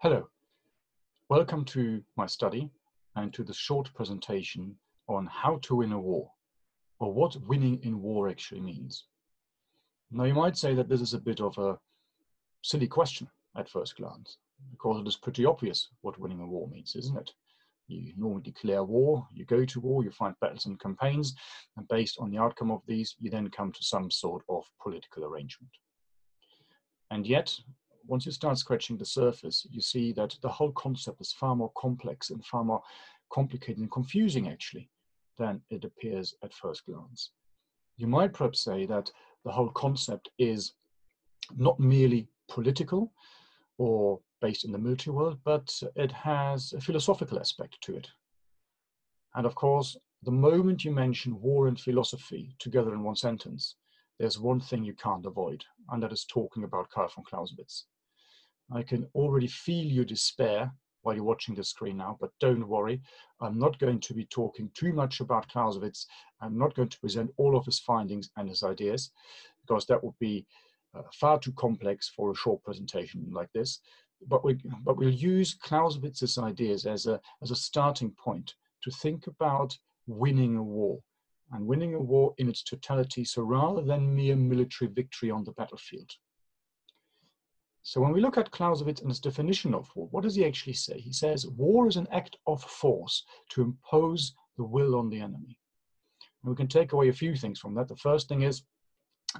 Hello, welcome to my study and to the short presentation on how to win a war, or what winning in war actually means. Now you might say that this is a bit of a silly question at first glance, because it is pretty obvious what winning a war means, isn't it? You normally declare war, you go to war, you fight battles and campaigns, and based on the outcome of these, you then come to some sort of political arrangement. And yet, once you start scratching the surface, you see that the whole concept is far more complex and far more complicated and confusing actually than it appears at first glance. You might perhaps say that the whole concept is not merely political or based in the military world, but it has a philosophical aspect to it. And of course, the moment you mention war and philosophy together in one sentence, there's one thing you can't avoid, and that is talking about Karl von Clausewitz. I can already feel your despair while you're watching the screen now, but don't worry. I'm not going to be talking too much about Clausewitz. I'm not going to present all of his findings and his ideas because that would be uh, far too complex for a short presentation like this. But, we, but we'll use Clausewitz's ideas as a, as a starting point to think about winning a war and winning a war in its totality. So rather than mere military victory on the battlefield. So when we look at Clausewitz and his definition of war, what does he actually say? He says war is an act of force to impose the will on the enemy. And we can take away a few things from that. The first thing is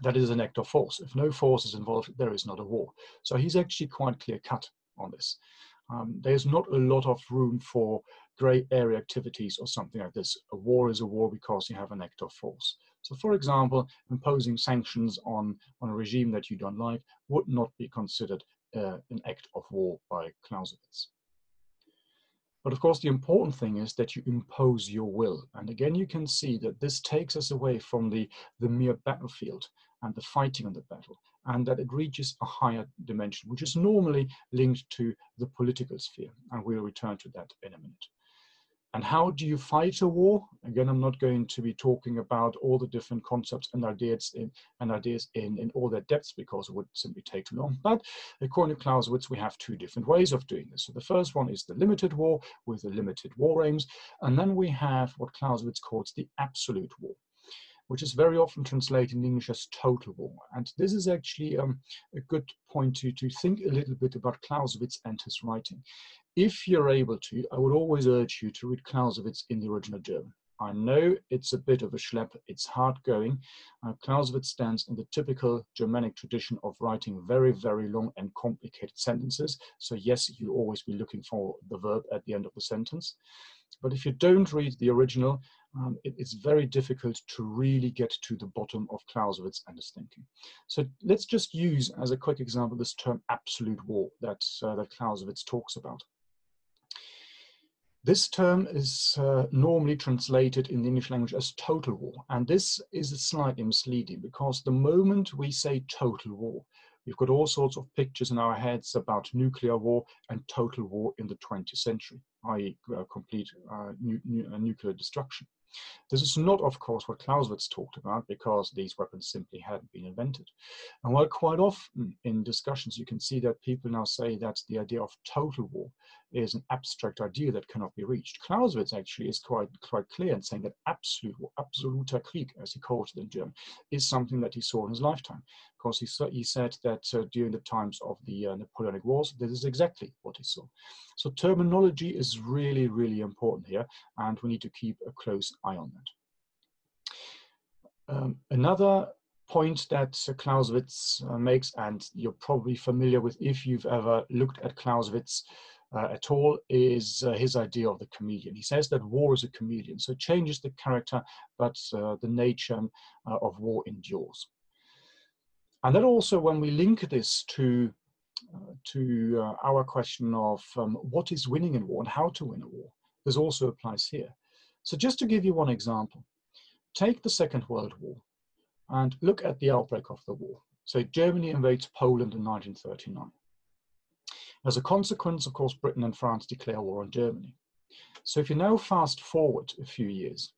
that it is an act of force. If no force is involved, there is not a war. So he's actually quite clear cut on this. Um, there's not a lot of room for grey area activities or something like this. A war is a war because you have an act of force. So for example, imposing sanctions on, on a regime that you don't like would not be considered uh, an act of war by Clausewitz. But of course, the important thing is that you impose your will. And again, you can see that this takes us away from the, the mere battlefield and the fighting on the battle, and that it reaches a higher dimension, which is normally linked to the political sphere. And we'll return to that in a minute. And how do you fight a war? Again, I'm not going to be talking about all the different concepts and ideas in, and ideas in, in all their depths because it would simply take too long. But according to Clausewitz, we have two different ways of doing this. So the first one is the limited war with the limited war aims. And then we have what Clausewitz calls the absolute war which is very often translated in English as total war. And this is actually um, a good point to, to think a little bit about Clausewitz and his writing. If you're able to, I would always urge you to read Clausewitz in the original German. I know it's a bit of a schlep, it's hard going. Uh, Clausewitz stands in the typical Germanic tradition of writing very, very long and complicated sentences. So yes, you'll always be looking for the verb at the end of the sentence. But if you don't read the original, um, it, it's very difficult to really get to the bottom of Clausewitz and his thinking. So let's just use as a quick example this term absolute war that, uh, that Clausewitz talks about. This term is uh, normally translated in the English language as total war, and this is slightly misleading because the moment we say total war, we've got all sorts of pictures in our heads about nuclear war and total war in the 20th century, i.e., uh, complete uh, nu nu nuclear destruction. This is not, of course, what Clausewitz talked about because these weapons simply hadn't been invented. And while quite often in discussions you can see that people now say that the idea of total war is an abstract idea that cannot be reached. Clausewitz actually is quite quite clear in saying that absolute war, absoluter Krieg, as he calls it in German, is something that he saw in his lifetime. Because he, he said that uh, during the times of the uh, Napoleonic Wars, this is exactly what he saw. So terminology is really, really important here, and we need to keep a close eye on that. Um, another point that Clausewitz uh, makes, and you're probably familiar with if you've ever looked at Clausewitz uh, at all, is uh, his idea of the chameleon. He says that war is a chameleon, so it changes the character, but uh, the nature uh, of war endures. And then also when we link this to uh, to uh, our question of um, what is winning in war and how to win a war, this also applies here. So just to give you one example, take the Second World War and look at the outbreak of the war. So Germany invades Poland in 1939. As a consequence, of course, Britain and France declare war on Germany. So if you now fast forward a few years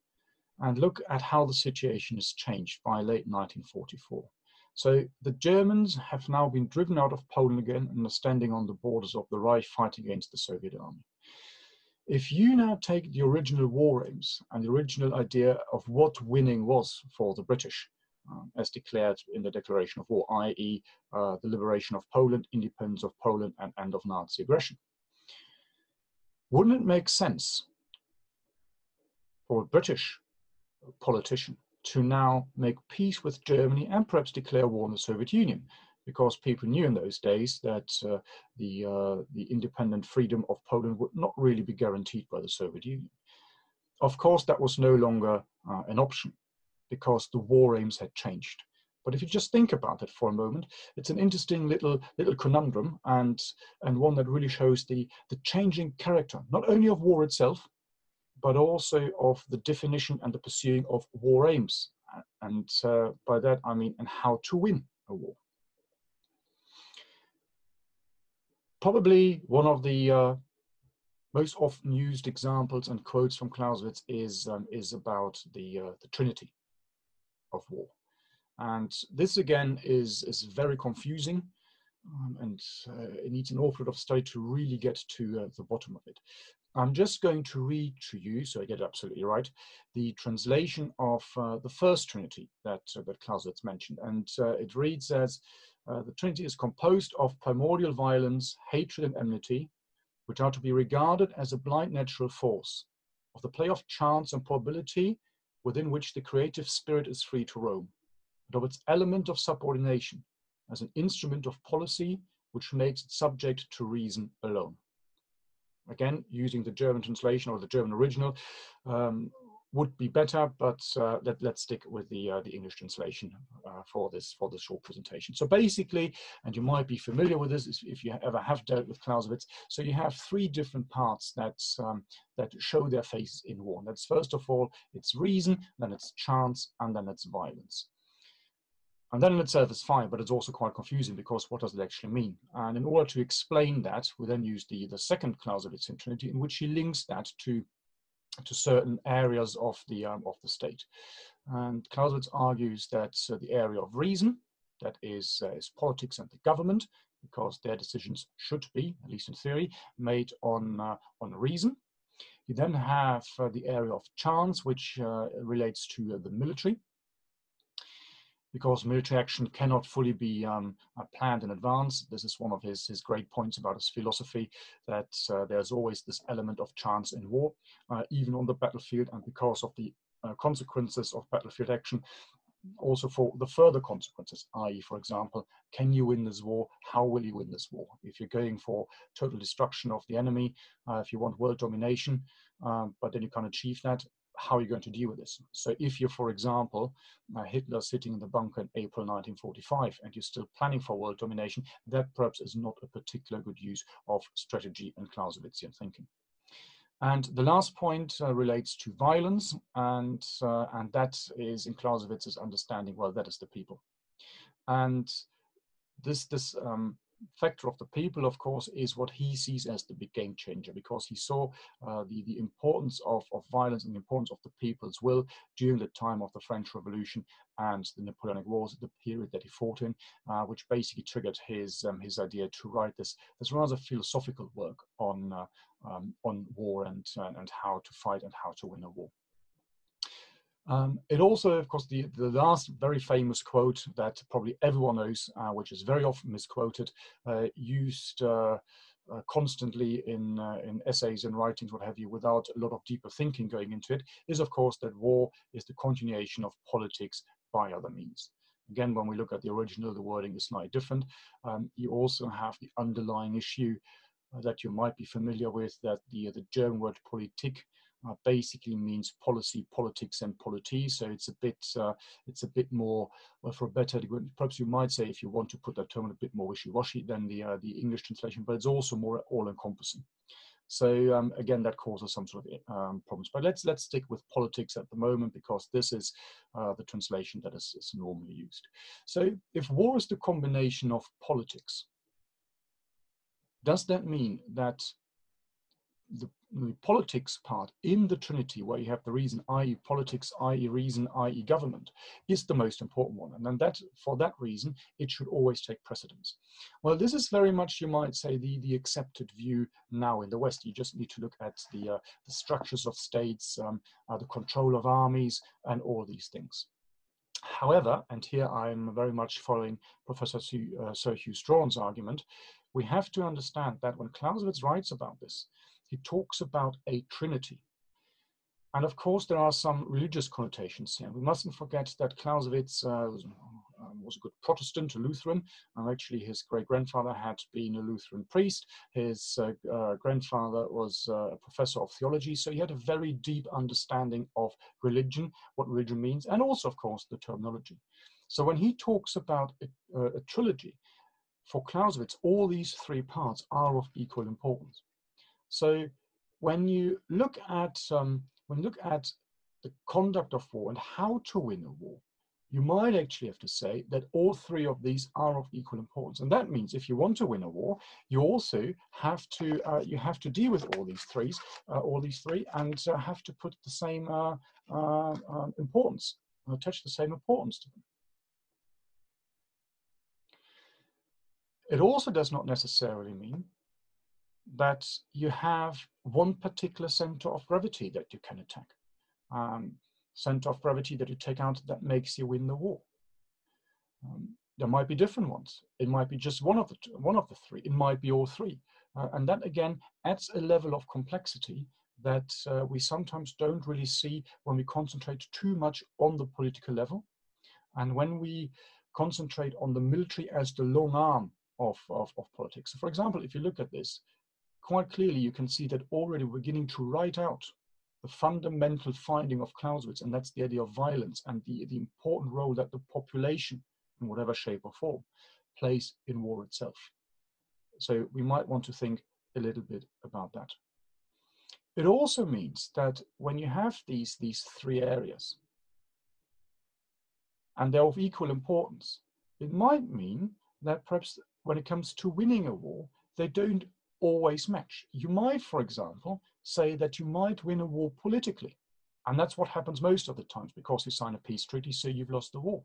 and look at how the situation has changed by late 1944, So the Germans have now been driven out of Poland again and are standing on the borders of the Reich fighting against the Soviet army. If you now take the original war aims and the original idea of what winning was for the British, um, as declared in the declaration of war, i.e., uh, the liberation of Poland, independence of Poland, and end of Nazi aggression. Wouldn't it make sense for a British politician to now make peace with Germany and perhaps declare war on the Soviet Union? Because people knew in those days that uh, the, uh, the independent freedom of Poland would not really be guaranteed by the Soviet Union. Of course, that was no longer uh, an option because the war aims had changed. But if you just think about it for a moment, it's an interesting little little conundrum and and one that really shows the the changing character not only of war itself, but also of the definition and the pursuing of war aims. And uh, by that I mean and how to win a war. Probably one of the uh, most often used examples and quotes from Clausewitz is um, is about the uh, the Trinity of war. And this again is, is very confusing um, and uh, it needs an awful lot of study to really get to uh, the bottom of it. I'm just going to read to you, so I get it absolutely right, the translation of uh, the first Trinity that, uh, that Clausewitz mentioned. And uh, it reads as, uh, the Trinity is composed of primordial violence, hatred and enmity, which are to be regarded as a blind natural force, of the play of chance and probability, within which the creative spirit is free to roam, but of its element of subordination as an instrument of policy which makes it subject to reason alone. Again, using the German translation or the German original, um, would be better, but uh, let, us stick with the uh, the English translation uh, for this for this short presentation. So basically, and you might be familiar with this if you ever have dealt with Clausewitz. So you have three different parts that um, that show their faces in war. That's first of all, it's reason, then it's chance, and then it's violence. And that in itself is fine, but it's also quite confusing because what does it actually mean? And in order to explain that, we then use the, the second Clausewitz trinity in which he links that to to certain areas of the um, of the state. And Clausewitz argues that uh, the area of reason, that is, uh, is politics and the government, because their decisions should be, at least in theory, made on uh, on reason. You then have uh, the area of chance, which uh, relates to uh, the military, because military action cannot fully be um, uh, planned in advance. This is one of his, his great points about his philosophy, that uh, there's always this element of chance in war, uh, even on the battlefield, and because of the uh, consequences of battlefield action, also for the further consequences, i.e., for example, can you win this war? How will you win this war? If you're going for total destruction of the enemy, uh, if you want world domination, um, but then you can't achieve that, how are you going to deal with this? So if you're, for example, uh, Hitler sitting in the bunker in April 1945 and you're still planning for world domination, that perhaps is not a particular good use of strategy and Clausewitzian thinking. And the last point uh, relates to violence, and, uh, and that is in Clausewitz's understanding, well, that is the people. And this, this um, factor of the people, of course, is what he sees as the big game changer because he saw uh, the, the importance of, of violence and the importance of the people's will during the time of the French Revolution and the Napoleonic Wars, the period that he fought in, uh, which basically triggered his um, his idea to write this this rather philosophical work on uh, um, on war and and how to fight and how to win a war. Um, it also, of course, the, the last very famous quote that probably everyone knows, uh, which is very often misquoted, uh, used uh, uh constantly in, uh, in essays and writings, what have you, without a lot of deeper thinking going into it, is of course that war is the continuation of politics by other means. Again, when we look at the original, the wording is slightly different. Um, you also have the underlying issue uh, that you might be familiar with, that the, the German word politik uh, basically means policy, politics, and polity. So it's a bit, uh, it's a bit more, well, for a better, perhaps you might say, if you want to put that term a bit more wishy-washy than the uh, the English translation, but it's also more all-encompassing. So um, again, that causes some sort of um, problems. But let's let's stick with politics at the moment because this is uh, the translation that is, is normally used. So if war is the combination of politics, does that mean that the, the, politics part in the Trinity, where you have the reason, i.e., politics, i.e., reason, i.e., government, is the most important one. And then that, for that reason, it should always take precedence. Well, this is very much, you might say, the, the accepted view now in the West. You just need to look at the, uh, the structures of states, um, uh, the control of armies, and all these things. However, and here I'm very much following Professor uh, Sir Hew Strachan's argument, we have to understand that when Clausewitz writes about this, he talks about a trinity. And of course, there are some religious connotations here. We mustn't forget that Clausewitz uh, was, um, was, a good Protestant, a Lutheran. And actually, his great grandfather had been a Lutheran priest. His uh, uh, grandfather was uh, a professor of theology. So he had a very deep understanding of religion, what religion means, and also, of course, the terminology. So when he talks about a, a trilogy, for Clausewitz, all these three parts are of equal importance. So when you look at um, when you look at the conduct of war and how to win a war, you might actually have to say that all three of these are of equal importance. And that means if you want to win a war, you also have to uh, you have to deal with all these threes, uh, all these three, and uh, have to put the same uh, uh, um, importance, attach the same importance to them. It also does not necessarily mean that you have one particular center of gravity that you can attack. Um, center of gravity that you take out that makes you win the war. Um, there might be different ones. It might be just one of the two, one of the three. It might be all three, uh, and that again adds a level of complexity that uh, we sometimes don't really see when we concentrate too much on the political level, and when we concentrate on the military as the long arm of, of, of politics. So for example, if you look at this, quite clearly you can see that already we're beginning to write out the fundamental finding of Clausewitz, and that's the idea of violence and the, the important role that the population, in whatever shape or form, plays in war itself. So we might want to think a little bit about that. It also means that when you have these, these three areas, and they're of equal importance, it might mean that perhaps when it comes to winning a war, they don't always match. You might, for example, say that you might win a war politically. And that's what happens most of the times because you sign a peace treaty, so you've lost the war.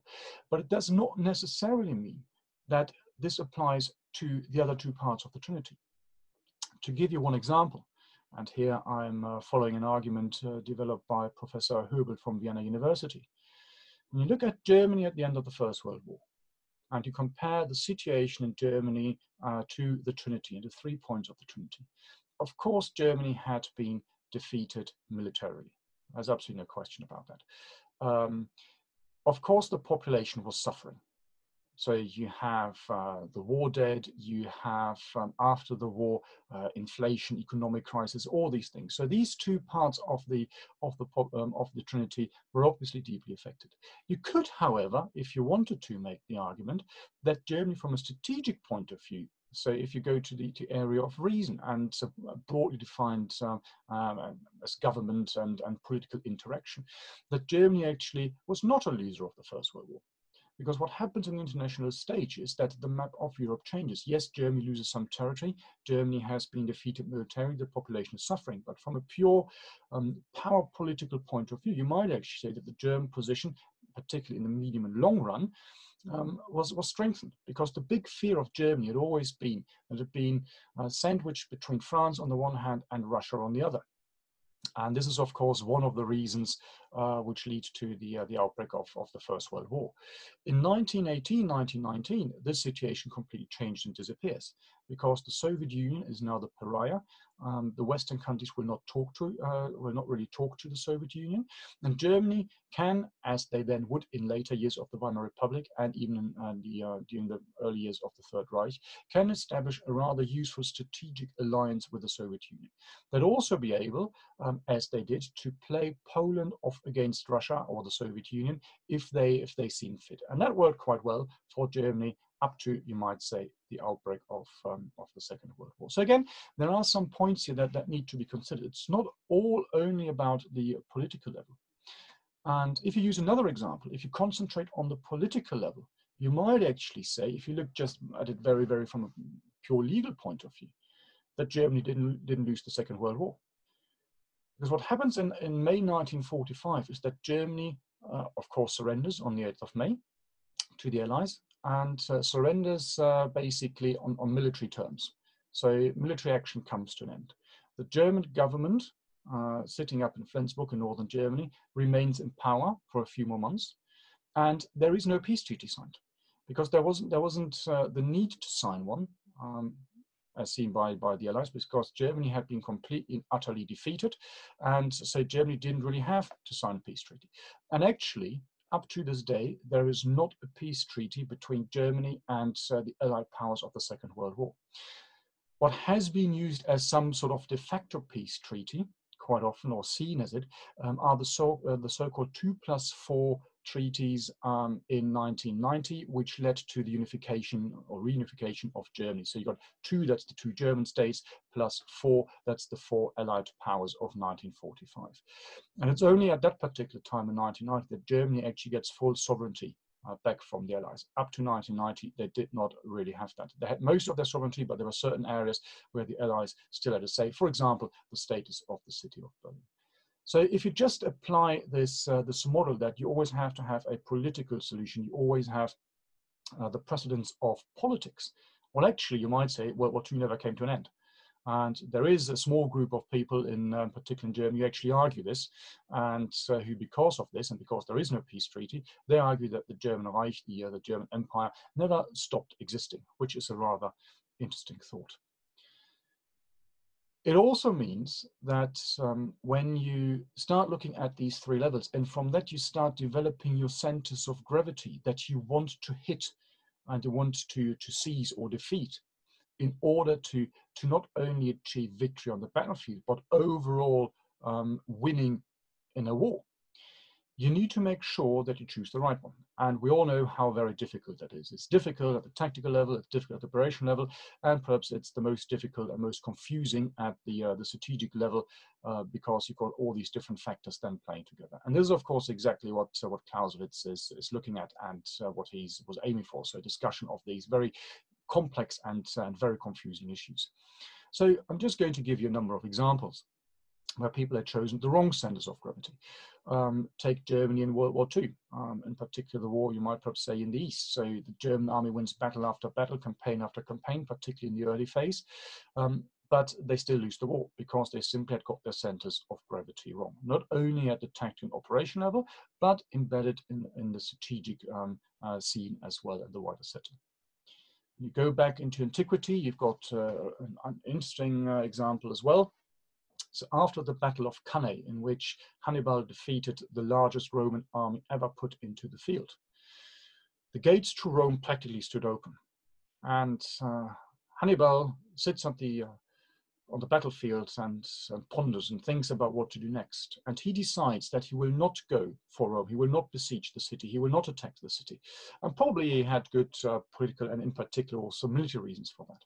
But it does not necessarily mean that this applies to the other two parts of the Trinity. To give you one example, and here I'm uh, following an argument uh, developed by Professor Höbelt from Vienna University. When you look at Germany at the end of the First World War, and you compare the situation in Germany uh, to the Trinity and the three points of the Trinity. Of course, Germany had been defeated militarily. There's absolutely no question about that. Um, of course, the population was suffering. So you have uh, the war dead, you have um, after the war uh, inflation, economic crisis, all these things. So these two parts of the of the um, of the Trinity were obviously deeply affected. You could, however, if you wanted to make the argument that Germany, from a strategic point of view, so if you go to the to area of reason and uh, broadly defined uh, um, as government and, and political interaction, that Germany actually was not a loser of the First World War. Because what happens on the international stage is that the map of Europe changes. Yes, Germany loses some territory. Germany has been defeated militarily. The population is suffering. But from a pure um, power political point of view, you might actually say that the German position, particularly in the medium and long run, um, was, was strengthened because the big fear of Germany had always been that it had been uh, sandwiched between France on the one hand and Russia on the other. And this is, of course, one of the reasons uh, which lead to the, uh, the outbreak of, of the First World War. In 1918, 1919, this situation completely changed and disappears because the Soviet Union is now the pariah. Um, the Western countries will not talk to, uh, will not really talk to the Soviet Union, and Germany can, as they then would in later years of the Weimar Republic and even in, uh, the, uh, during the early years of the Third Reich, can establish a rather useful strategic alliance with the Soviet Union. They'd also be able, um, as they did, to play Poland off against Russia or the Soviet Union if they if they seem fit, and that worked quite well for Germany up to, you might say, the outbreak of, um, of the Second World War. So again, there are some points here that, that need to be considered. It's not all only about the political level. And if you use another example, if you concentrate on the political level, you might actually say, if you look just at it very, very from a pure legal point of view, that Germany didn't, didn't lose the Second World War. Because what happens in, in May 1945 is that Germany, uh, of course, surrenders on the 8th of May to the Allies and uh, surrenders uh, basically on, on military terms. So military action comes to an end. The German government, uh, sitting up in Flensburg in northern Germany, remains in power for a few more months, and there is no peace treaty signed because there wasn't there wasn't uh, the need to sign one. Um, as seen by, by the Allies, because Germany had been completely and utterly defeated, and so Germany didn't really have to sign a peace treaty. And actually, up to this day, there is not a peace treaty between Germany and uh, the Allied powers of the Second World War. What has been used as some sort of de facto peace treaty, quite often, or seen as it, um, are the, so, uh, the so-called two plus four treaties um, in 1990, which led to the unification or reunification of Germany. So you got two, that's the two German states, plus four, that's the four Allied powers of 1945. And it's only at that particular time in 1990 that Germany actually gets full sovereignty uh, back from the Allies. Up to 1990, they did not really have that. They had most of their sovereignty, but there were certain areas where the Allies still had a say. For example, the status of the city of Berlin. So if you just apply this, uh, this model that you always have to have a political solution, you always have uh, the precedence of politics. Well, actually, you might say War II never came to an end. And there is a small group of people, in um, particular in Germany, who actually argue this, and uh, who, because of this, and because there is no peace treaty, they argue that the German Reich, the, uh, the German Empire, never stopped existing, which is a rather interesting thought. It also means that um, when you start looking at these three levels, and from that you start developing your centers of gravity that you want to hit and you want to, to seize or defeat in order to, to not only achieve victory on the battlefield, but overall um, winning in a war you need to make sure that you choose the right one. And we all know how very difficult that is. It's difficult at the tactical level, it's difficult at the operation level, and perhaps it's the most difficult and most confusing at the, uh, the strategic level uh, because you've got all these different factors then playing together. And this is, of course, exactly what, uh, what Clausewitz is, is looking at and uh, what he was aiming for. So, a discussion of these very complex and, and very confusing issues. So, I'm just going to give you a number of examples where people had chosen the wrong centers of gravity. Um, take Germany in World War II, um, in particular the war you might perhaps say in the East. So the German army wins battle after battle, campaign after campaign, particularly in the early phase. Um, but they still lose the war because they simply had got their centers of gravity wrong, not only at the tactical operation level, but embedded in, in the strategic um, uh, scene as well in the wider setting. You go back into antiquity, you've got uh, an, an interesting uh, example as well so after the Battle of Cannae, in which Hannibal defeated the largest Roman army ever put into the field, the gates to Rome practically stood open. And uh, Hannibal sits on the, uh, on the battlefield and, and, ponders and thinks about what to do next. And he decides that he will not go for Rome. He will not besiege the city. He will not attack the city. And probably he had good uh, political and in particular also military reasons for that.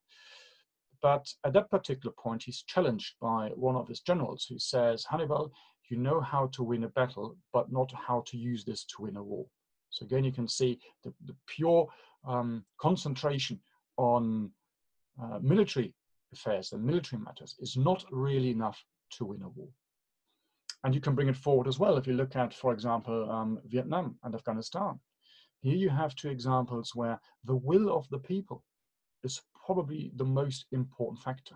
But at that particular point, he's challenged by one of his generals who says, Hannibal, you know how to win a battle, but not how to use this to win a war. So again, you can see the, the pure um, concentration on uh, military affairs and military matters is not really enough to win a war. And you can bring it forward as well if you look at, for example, um, Vietnam and Afghanistan. Here you have two examples where the will of the people is probably the most important factor.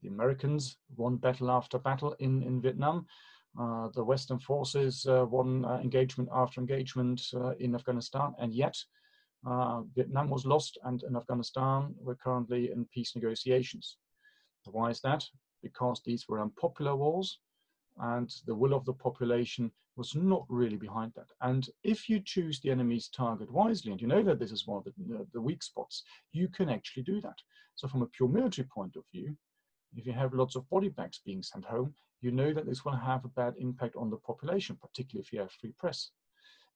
The Americans won battle after battle in, in Vietnam. Uh, the Western forces uh, won uh, engagement after engagement uh, in Afghanistan, and yet uh, Vietnam was lost, and in Afghanistan we're currently in peace negotiations. Why is that? Because these were unpopular wars, and the will of the population was not really behind that. And if you choose the enemy's target wisely, and you know that this is one of the, the weak spots, you can actually do that. So from a pure military point of view, if you have lots of body bags being sent home, you know that this will have a bad impact on the population, particularly if you have free press.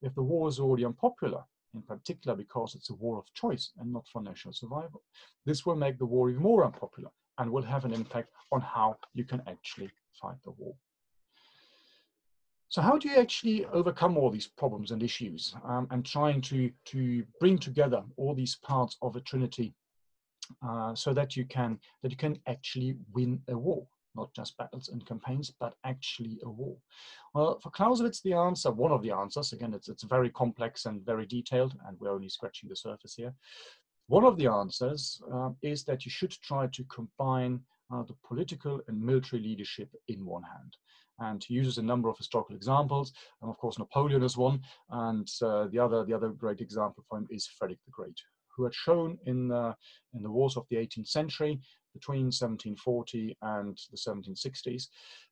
If the war is already unpopular, in particular because it's a war of choice and not for national survival, this will make the war even more unpopular and will have an impact on how you can actually fight the war. So how do you actually overcome all these problems and issues um, and trying to, to bring together all these parts of a trinity uh, so that you can that you can actually win a war not just battles and campaigns, but actually a war? Well, for Clausewitz, the answer, one of the answers, again, it's, it's very complex and very detailed, and we're only scratching the surface here. One of the answers uh, is that you should try to combine uh, the political and military leadership in one hand. And he uses a number of historical examples, and of course Napoleon is one, and uh, the other the other great example for him is Frederick the Great, who had shown in in the wars of the 18th century between 1740 and the 1760s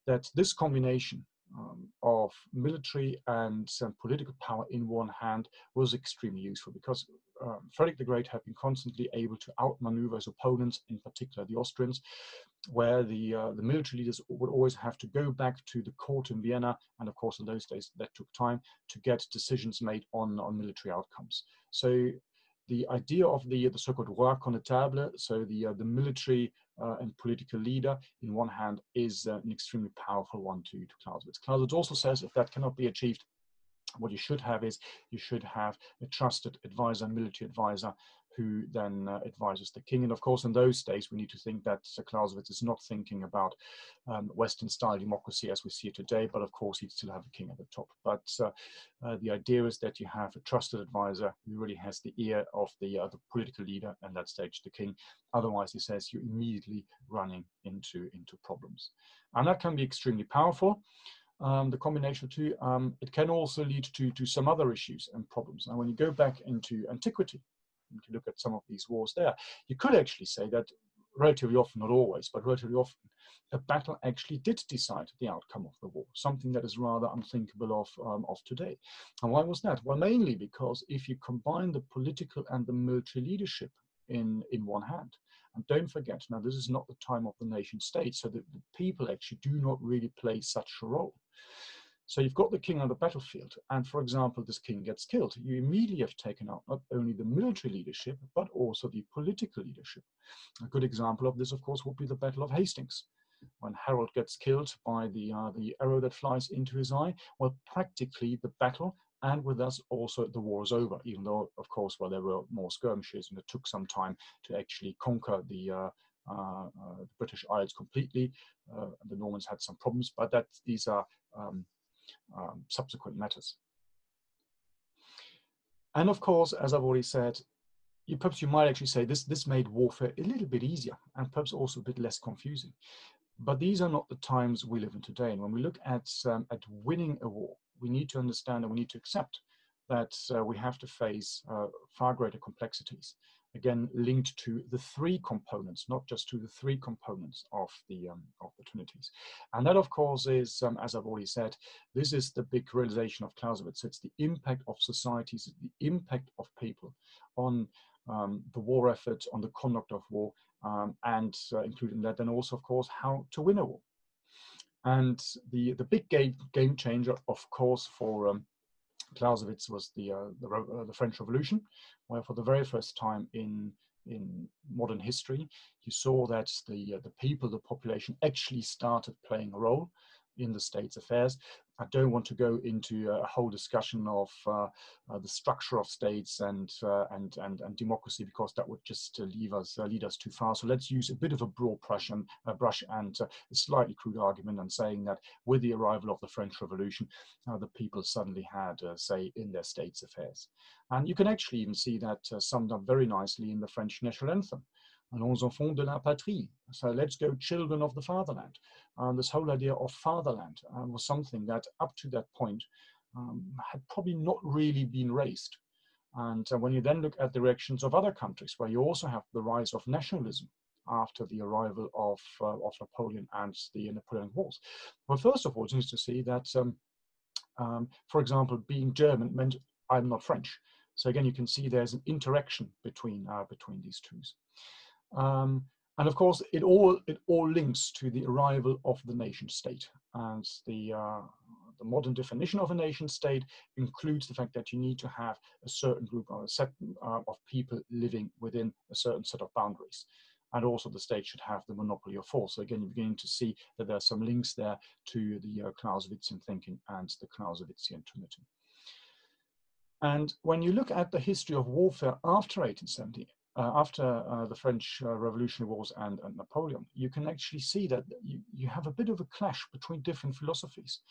that this combination um, of military and political power in one hand was extremely useful because um, Frederick the Great had been constantly able to outmaneuver his opponents, in particular the Austrians, where the uh, the military leaders would always have to go back to the court in Vienna, and of course in those days that took time to get decisions made on on military outcomes. So the idea of the, the so-called roi connétable, so the, uh, the military uh, and political leader in one hand is uh, an extremely powerful one to, to Clausewitz. Clausewitz also says if that cannot be achieved, what you should have is you should have a trusted advisor, military advisor, who then uh, advises the king. And of course, in those days, we need to think that Sir Clausewitz is not thinking about um, Western style democracy as we see it today, but of course, he'd still have a king at the top. But uh, uh, the idea is that you have a trusted advisor who really has the ear of the, uh, the political leader, and that stage the king. Otherwise, he says you're immediately running into, into problems. And that can be extremely powerful. Um, the combination of two, um, it can also lead to, to some other issues and problems. And when you go back into antiquity, you can look at some of these wars there, you could actually say that relatively often, not always, but relatively often, a battle actually did decide the outcome of the war, something that is rather unthinkable of, um, of today. And why was that? Well, mainly because if you combine the political and the military leadership in, in one hand, and don't forget, now this is not the time of the nation state, so that the people actually do not really play such a role. So you've got the king on the battlefield, and for example, this king gets killed. You immediately have taken out not only the military leadership, but also the political leadership. A good example of this, of course, would be the Battle of Hastings. When Harold gets killed by the, uh, the arrow that flies into his eye, well, practically the battle and with us also the war is over, even though, of course, well, there were more skirmishes and it took some time to actually conquer the, uh, uh, uh, the British Isles completely. Uh, the Normans had some problems, but that these are um, um, subsequent matters. And of course, as I've already said, you, perhaps you might actually say this, this made warfare a little bit easier and perhaps also a bit less confusing. But these are not the times we live in today. And when we look at, um, at winning a war, we need to understand and we need to accept that uh, we have to face uh, far greater complexities again linked to the three components, not just to the three components of the um. And that, of course, is um, as I've already said, this is the big realization of Clausewitz. It's the impact of societies, the impact of people on um, the war effort, on the conduct of war, um, and uh, including that, then also, of course, how to win a war. And the the big game game changer, of course, for um, Clausewitz was the, uh, the, uh, the, French Revolution, where for the very first time in in modern history, you saw that the uh, the people, the population, actually started playing a role in the state's affairs. I don't want to go into a whole discussion of uh, uh, the structure of states and, uh, and, and, and democracy because that would just uh, leave us, uh, lead us too far. So let's use a bit of a broad brush and, brush and a slightly crude argument and saying that with the arrival of the French Revolution, the people suddenly had say in their state's affairs. And you can actually even see that summed up very nicely in the French national anthem. Allons enfants de la patrie. So let's go children of the fatherland. Um, this whole idea of fatherland um, was something that up to that point um, had probably not really been raised. And uh, when you then look at the reactions of other countries, where you also have the rise of nationalism after the arrival of, uh, of Napoleon and the Napoleonic Wars. Well, first of all, it's interesting to see that, um, um, for example, being German meant I'm not French. So again, you can see there's an interaction between, uh, between these two. Um, and of course, it all it all links to the arrival of the nation state. And the uh, the modern definition of a nation state includes the fact that you need to have a certain group or a set uh, of people living within a certain set of boundaries. And also the state should have the monopoly of force. So again, you're beginning to see that there are some links there to the uh, Clausewitzian thinking and the Clausewitzian Trinity. And when you look at the history of warfare after 1870, uh, after uh, the French uh, Revolutionary Wars and, and, Napoleon, you can actually see that you, you have a bit of a clash between different philosophies.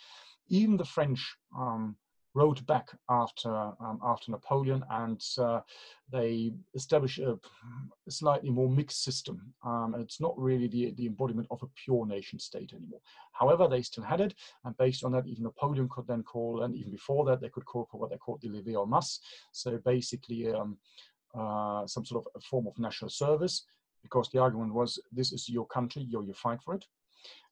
Even the French um, wrote back after um, after Napoleon, and uh, they established a, a, slightly more mixed system. Um, and it's not really the, the embodiment of a pure nation state anymore. However, they still had it, and based on that, even Napoleon could then call, and even before that, they could call for what they called the levée en masse. So basically, um, uh, some sort of a form of national service, because the argument was this is your country, you you fight for it.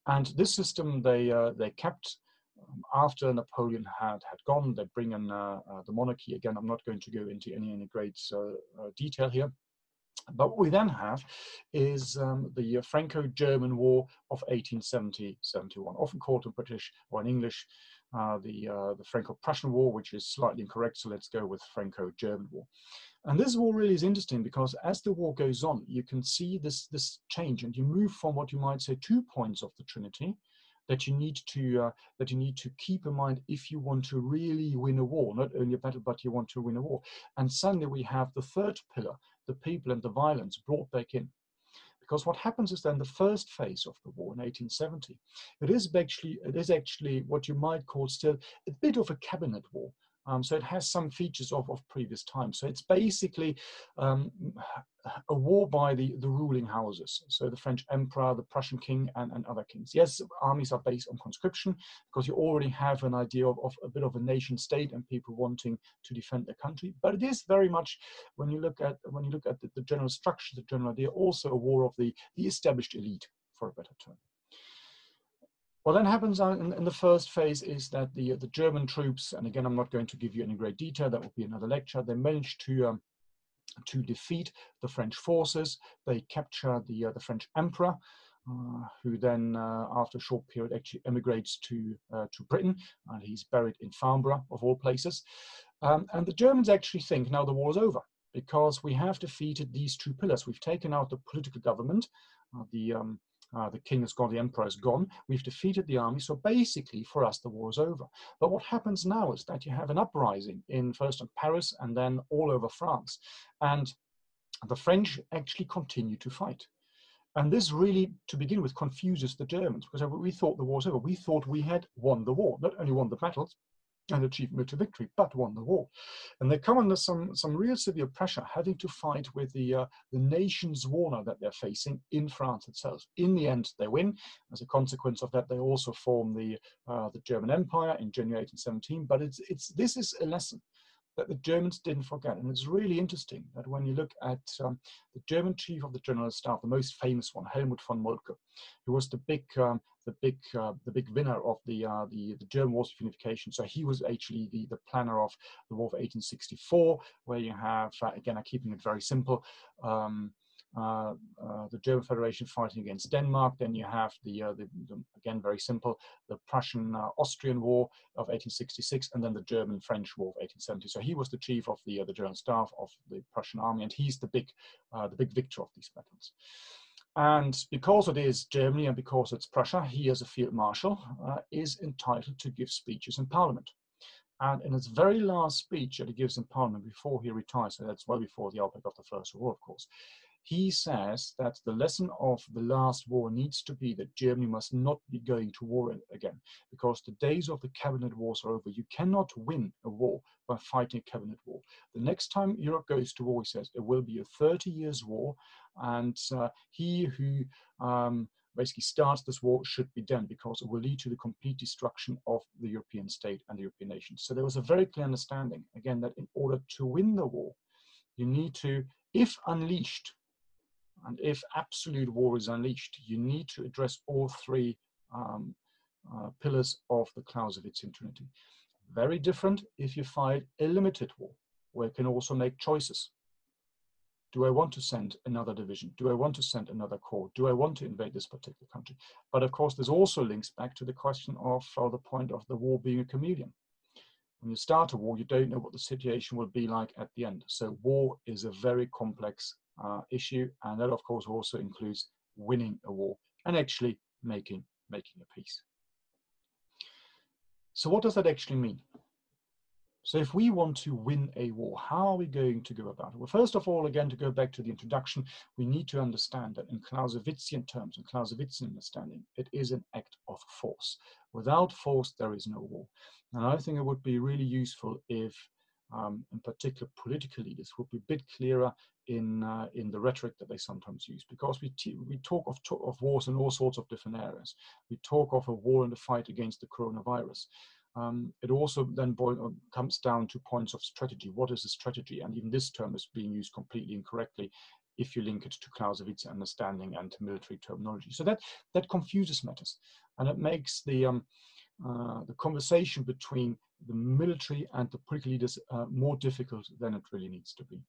And this system they uh, they kept um, after Napoleon had had gone. They bring in uh, uh, the monarchy again. I'm not going to go into any any great uh, detail here. But what we then have is um, the Franco-German War of 1870-71, often called in British or in English uh, the, uh, the Franco-Prussian War, which is slightly incorrect, so let's go with Franco-German War. And this war really is interesting because as the war goes on, you can see this, this change and you move from what you might say two points of the Trinity that you need to uh, that you need to keep in mind if you want to really win a war, not only a battle, but you want to win a war. And suddenly we have the third pillar, the people and the violence brought back in. Because what happens is then the first phase of the war in 1870, it is actually it is actually what you might call still a bit of a cabinet war. Um, so it has some features of, of previous times. So it's basically um, a war by the, the ruling houses. So the French emperor, the Prussian king, and, and other kings. Yes, armies are based on conscription because you already have an idea of, of a bit of a nation state and people wanting to defend their country. But it is very much when you look at when you look at the, the general structure, the general idea, also a war of the, the established elite, for a better term. What then happens in, in, the first phase is that the, the German troops, and again, I'm not going to give you any great detail, that will be another lecture, they managed to, um, to defeat the French forces. They capture the, uh, the French emperor, uh, who then, uh, after a short period, actually emigrates to, uh, to Britain, and he's buried in Farnborough, of all places. Um, and the Germans actually think now the war is over, because we have defeated these two pillars. We've taken out the political government, uh, the um, uh, the king has gone, the emperor is gone. We've defeated the army. So basically, for us, the war is over. But what happens now is that you have an uprising in first in Paris and then all over France. And the French actually continue to fight. And this really, to begin with, confuses the Germans because we thought the war was over. We thought we had won the war, not only won the battles, and achieved military victory, but won the war. And they come under some, some real severe pressure, having to fight with the, uh, the nation's war that they're facing in France itself. In the end, they win. As a consequence of that, they also form the, uh, the German Empire in January 1817. But it's, it's, this is a lesson that the Germans didn't forget. And it's really interesting that when you look at um, the German chief of the general staff, the most famous one, Helmuth von Moltke, who was the big, um, the big, uh, the big winner of the, uh, the, the German Wars of Unification. So he was actually the, the planner of the War of 1864, where you have, uh, again, I'm keeping it very simple, um, uh, uh, the German Federation fighting against Denmark. Then you have the, uh, the, the again very simple, the Prussian-Austrian War of 1866, and then the German-French War of 1870. So he was the chief of the the German staff of the Prussian army, and he's the big the big victor of these battles. And because it is Germany and because it's Prussia, he as a field marshal uh, is entitled to give speeches in parliament. And in his very last speech that he gives in parliament before he retires, so that's well before the outbreak of the First War, of course, he says that the lesson of the last war needs to be that Germany must not be going to war again, because the days of the cabinet wars are over. You cannot win a war by fighting a cabinet war. The next time Europe goes to war, he says, it will be a 30 years war, and uh, he who um, basically starts this war should be done because it will lead to the complete destruction of the European state and the European nations. So there was a very clear understanding, again, that in order to win the war, you need to, if unleashed, and if absolute war is unleashed, you need to address all three um, uh, pillars of the Clausewitzian Trinity. Very different if you fight a limited war, where you can also make choices. Do I want to send another division? Do I want to send another corps? Do I want to invade this particular country? But of course, this also links back to the question of the point of the war being a chameleon. When you start a war, you don't know what the situation will be like at the end. So war is a very complex uh, issue, and that of course also includes winning a war and actually making making a peace. So what does that actually mean? So if we want to win a war, how are we going to go about it? Well, first of all, again, to go back to the introduction, we need to understand that in Clausewitzian terms, in Clausewitzian understanding, it is an act of force. Without force, there is no war. And I think it would be really useful if, um, in particular, political leaders would be a bit clearer in uh, in the rhetoric that they sometimes use, because we we talk of of wars in all sorts of different areas. We talk of a war in the fight against the coronavirus. Um, it also then uh, comes down to points of strategy. What is a strategy? And even this term is being used completely incorrectly if you link it to Clausewitz understanding and military terminology. So that that confuses matters, and it makes the um, uh, the conversation between the military and the political leaders uh, more difficult than it really needs to be.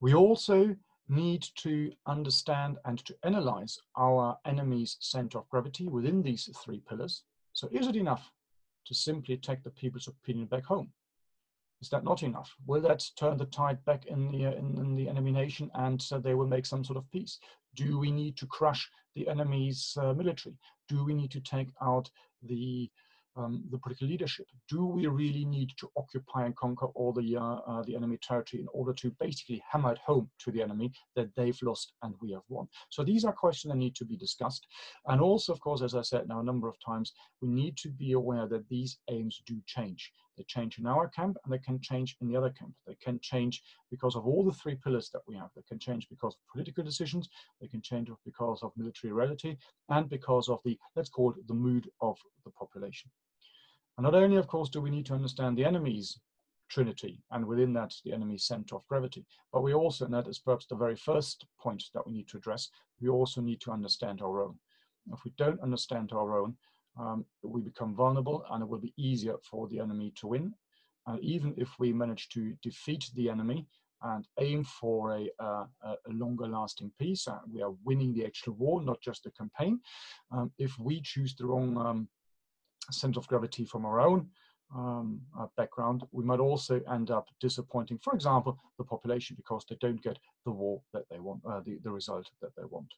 We also need to understand and to analyze our enemy's center of gravity within these three pillars. So is it enough to simply take the people's opinion back home? Is that not enough? Will that turn the tide back in the, uh, in, in, the enemy nation and uh, they will make some sort of peace? Do we need to crush the enemy's uh, military? Do we need to take out the um, the political leadership. Do we really need to occupy and conquer all the uh, uh, the enemy territory in order to basically hammer it home to the enemy that they've lost and we have won? So these are questions that need to be discussed. And also, of course, as I said now a number of times, we need to be aware that these aims do change. They change in our camp and they can change in the other camp. They can change because of all the three pillars that we have. They can change because of political decisions, they can change because of military reality, and because of the, let's call it the mood of the population. And not only, of course, do we need to understand the enemy's trinity and within that the enemy's center of gravity, but we also, and that is perhaps the very first point that we need to address, we also need to understand our own. If we don't understand our own, um, we become vulnerable and it will be easier for the enemy to win. Uh, even if we manage to defeat the enemy and aim for a, uh, a longer lasting peace, uh, we are winning the actual war, not just the campaign. Um, if we choose the wrong um, center of gravity from our own um, uh, background, we might also end up disappointing, for example, the population because they don't get the war that they want, uh, the, the result that they want.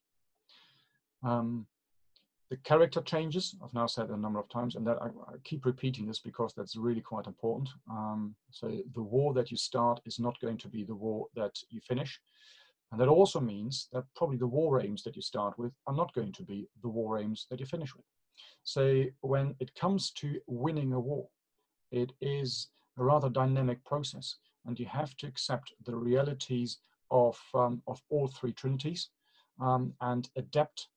The character changes, I've now said a number of times, and that I, I keep repeating this because that's really quite important. Um, so the war that you start is not going to be the war that you finish. And that also means that probably the war aims that you start with are not going to be the war aims that you finish with. So when it comes to winning a war, it is a rather dynamic process, and you have to accept the realities of um, of all three trinities um, and adapt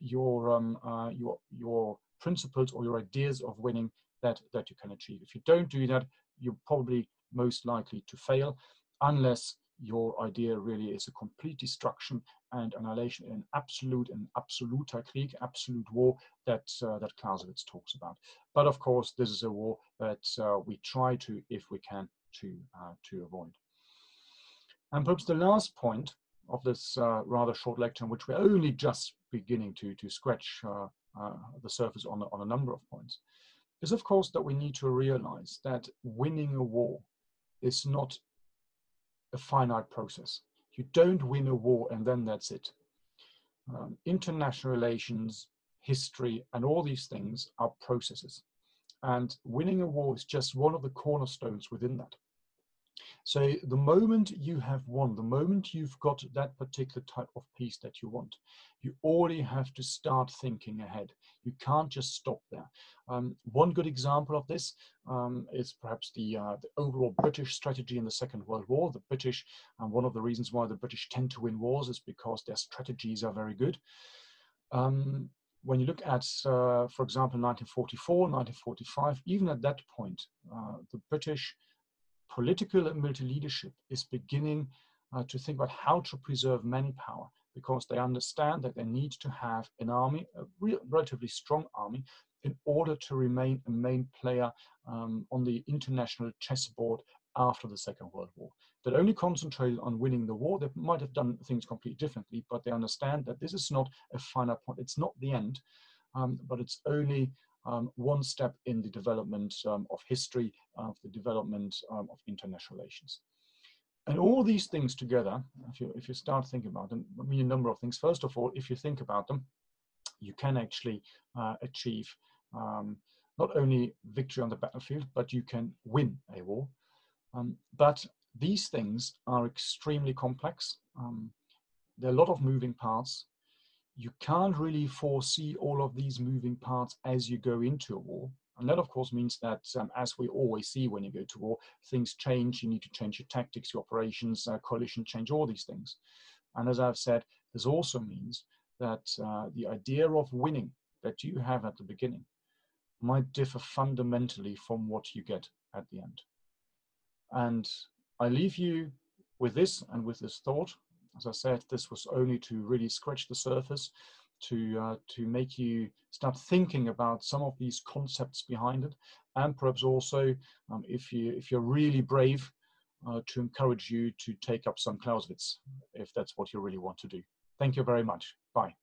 your um, uh, your your principles or your ideas of winning that that you can achieve. If you don't do that, you're probably most likely to fail, unless your idea really is a complete destruction and annihilation in absolute and absoluter Krieg, absolute war that uh, that Clausewitz talks about. But of course, this is a war that uh, we try to, if we can, to uh, to avoid. And perhaps the last point of this uh, rather short lecture, in which we're only just beginning to to scratch uh, uh, the surface on on a number of points, is of course that we need to realize that winning a war is not a finite process. You don't win a war and then that's it. Um, international relations, history, and all these things are processes. And winning a war is just one of the cornerstones within that. So the moment you have won, the moment you've got that particular type of peace that you want, you already have to start thinking ahead. You can't just stop there. Um, one good example of this um, is perhaps the, uh, the, overall British strategy in the Second World War. The British, and one of the reasons why the British tend to win wars is because their strategies are very good. Um, when you look at, uh, for example, 1944, 1945, even at that point, uh, the British political and military leadership is beginning uh, to think about how to preserve manpower because they understand that they need to have an army, a re relatively strong army, in order to remain a main player um, on the international chessboard after the Second World War. That only concentrated on winning the war, they might have done things completely differently, but they understand that this is not a final point, it's not the end, um, but it's only um, one step in the development um, of history, of the development um, of international relations. And all these things together, if you, if you start thinking about them, I mean a number of things. First of all, if you think about them, you can actually uh, achieve um, not only victory on the battlefield, but you can win a war. Um, but these things are extremely complex. Um, there are a lot of moving parts. You can't really foresee all of these moving parts as you go into a war. And that, of course, means that, um, as we always see when you go to war, things change. You need to change your tactics, your operations, uh, coalition change, all these things. And as I've said, this also means that uh, the idea of winning that you have at the beginning might differ fundamentally from what you get at the end. And I leave you with this and with this thought. As I said, this was only to really scratch the surface, to uh, to make you start thinking about some of these concepts behind it, and perhaps also, um, if you if you're really brave, uh, to encourage you to take up some Clausewitz, if that's what you really want to do. Thank you very much. Bye.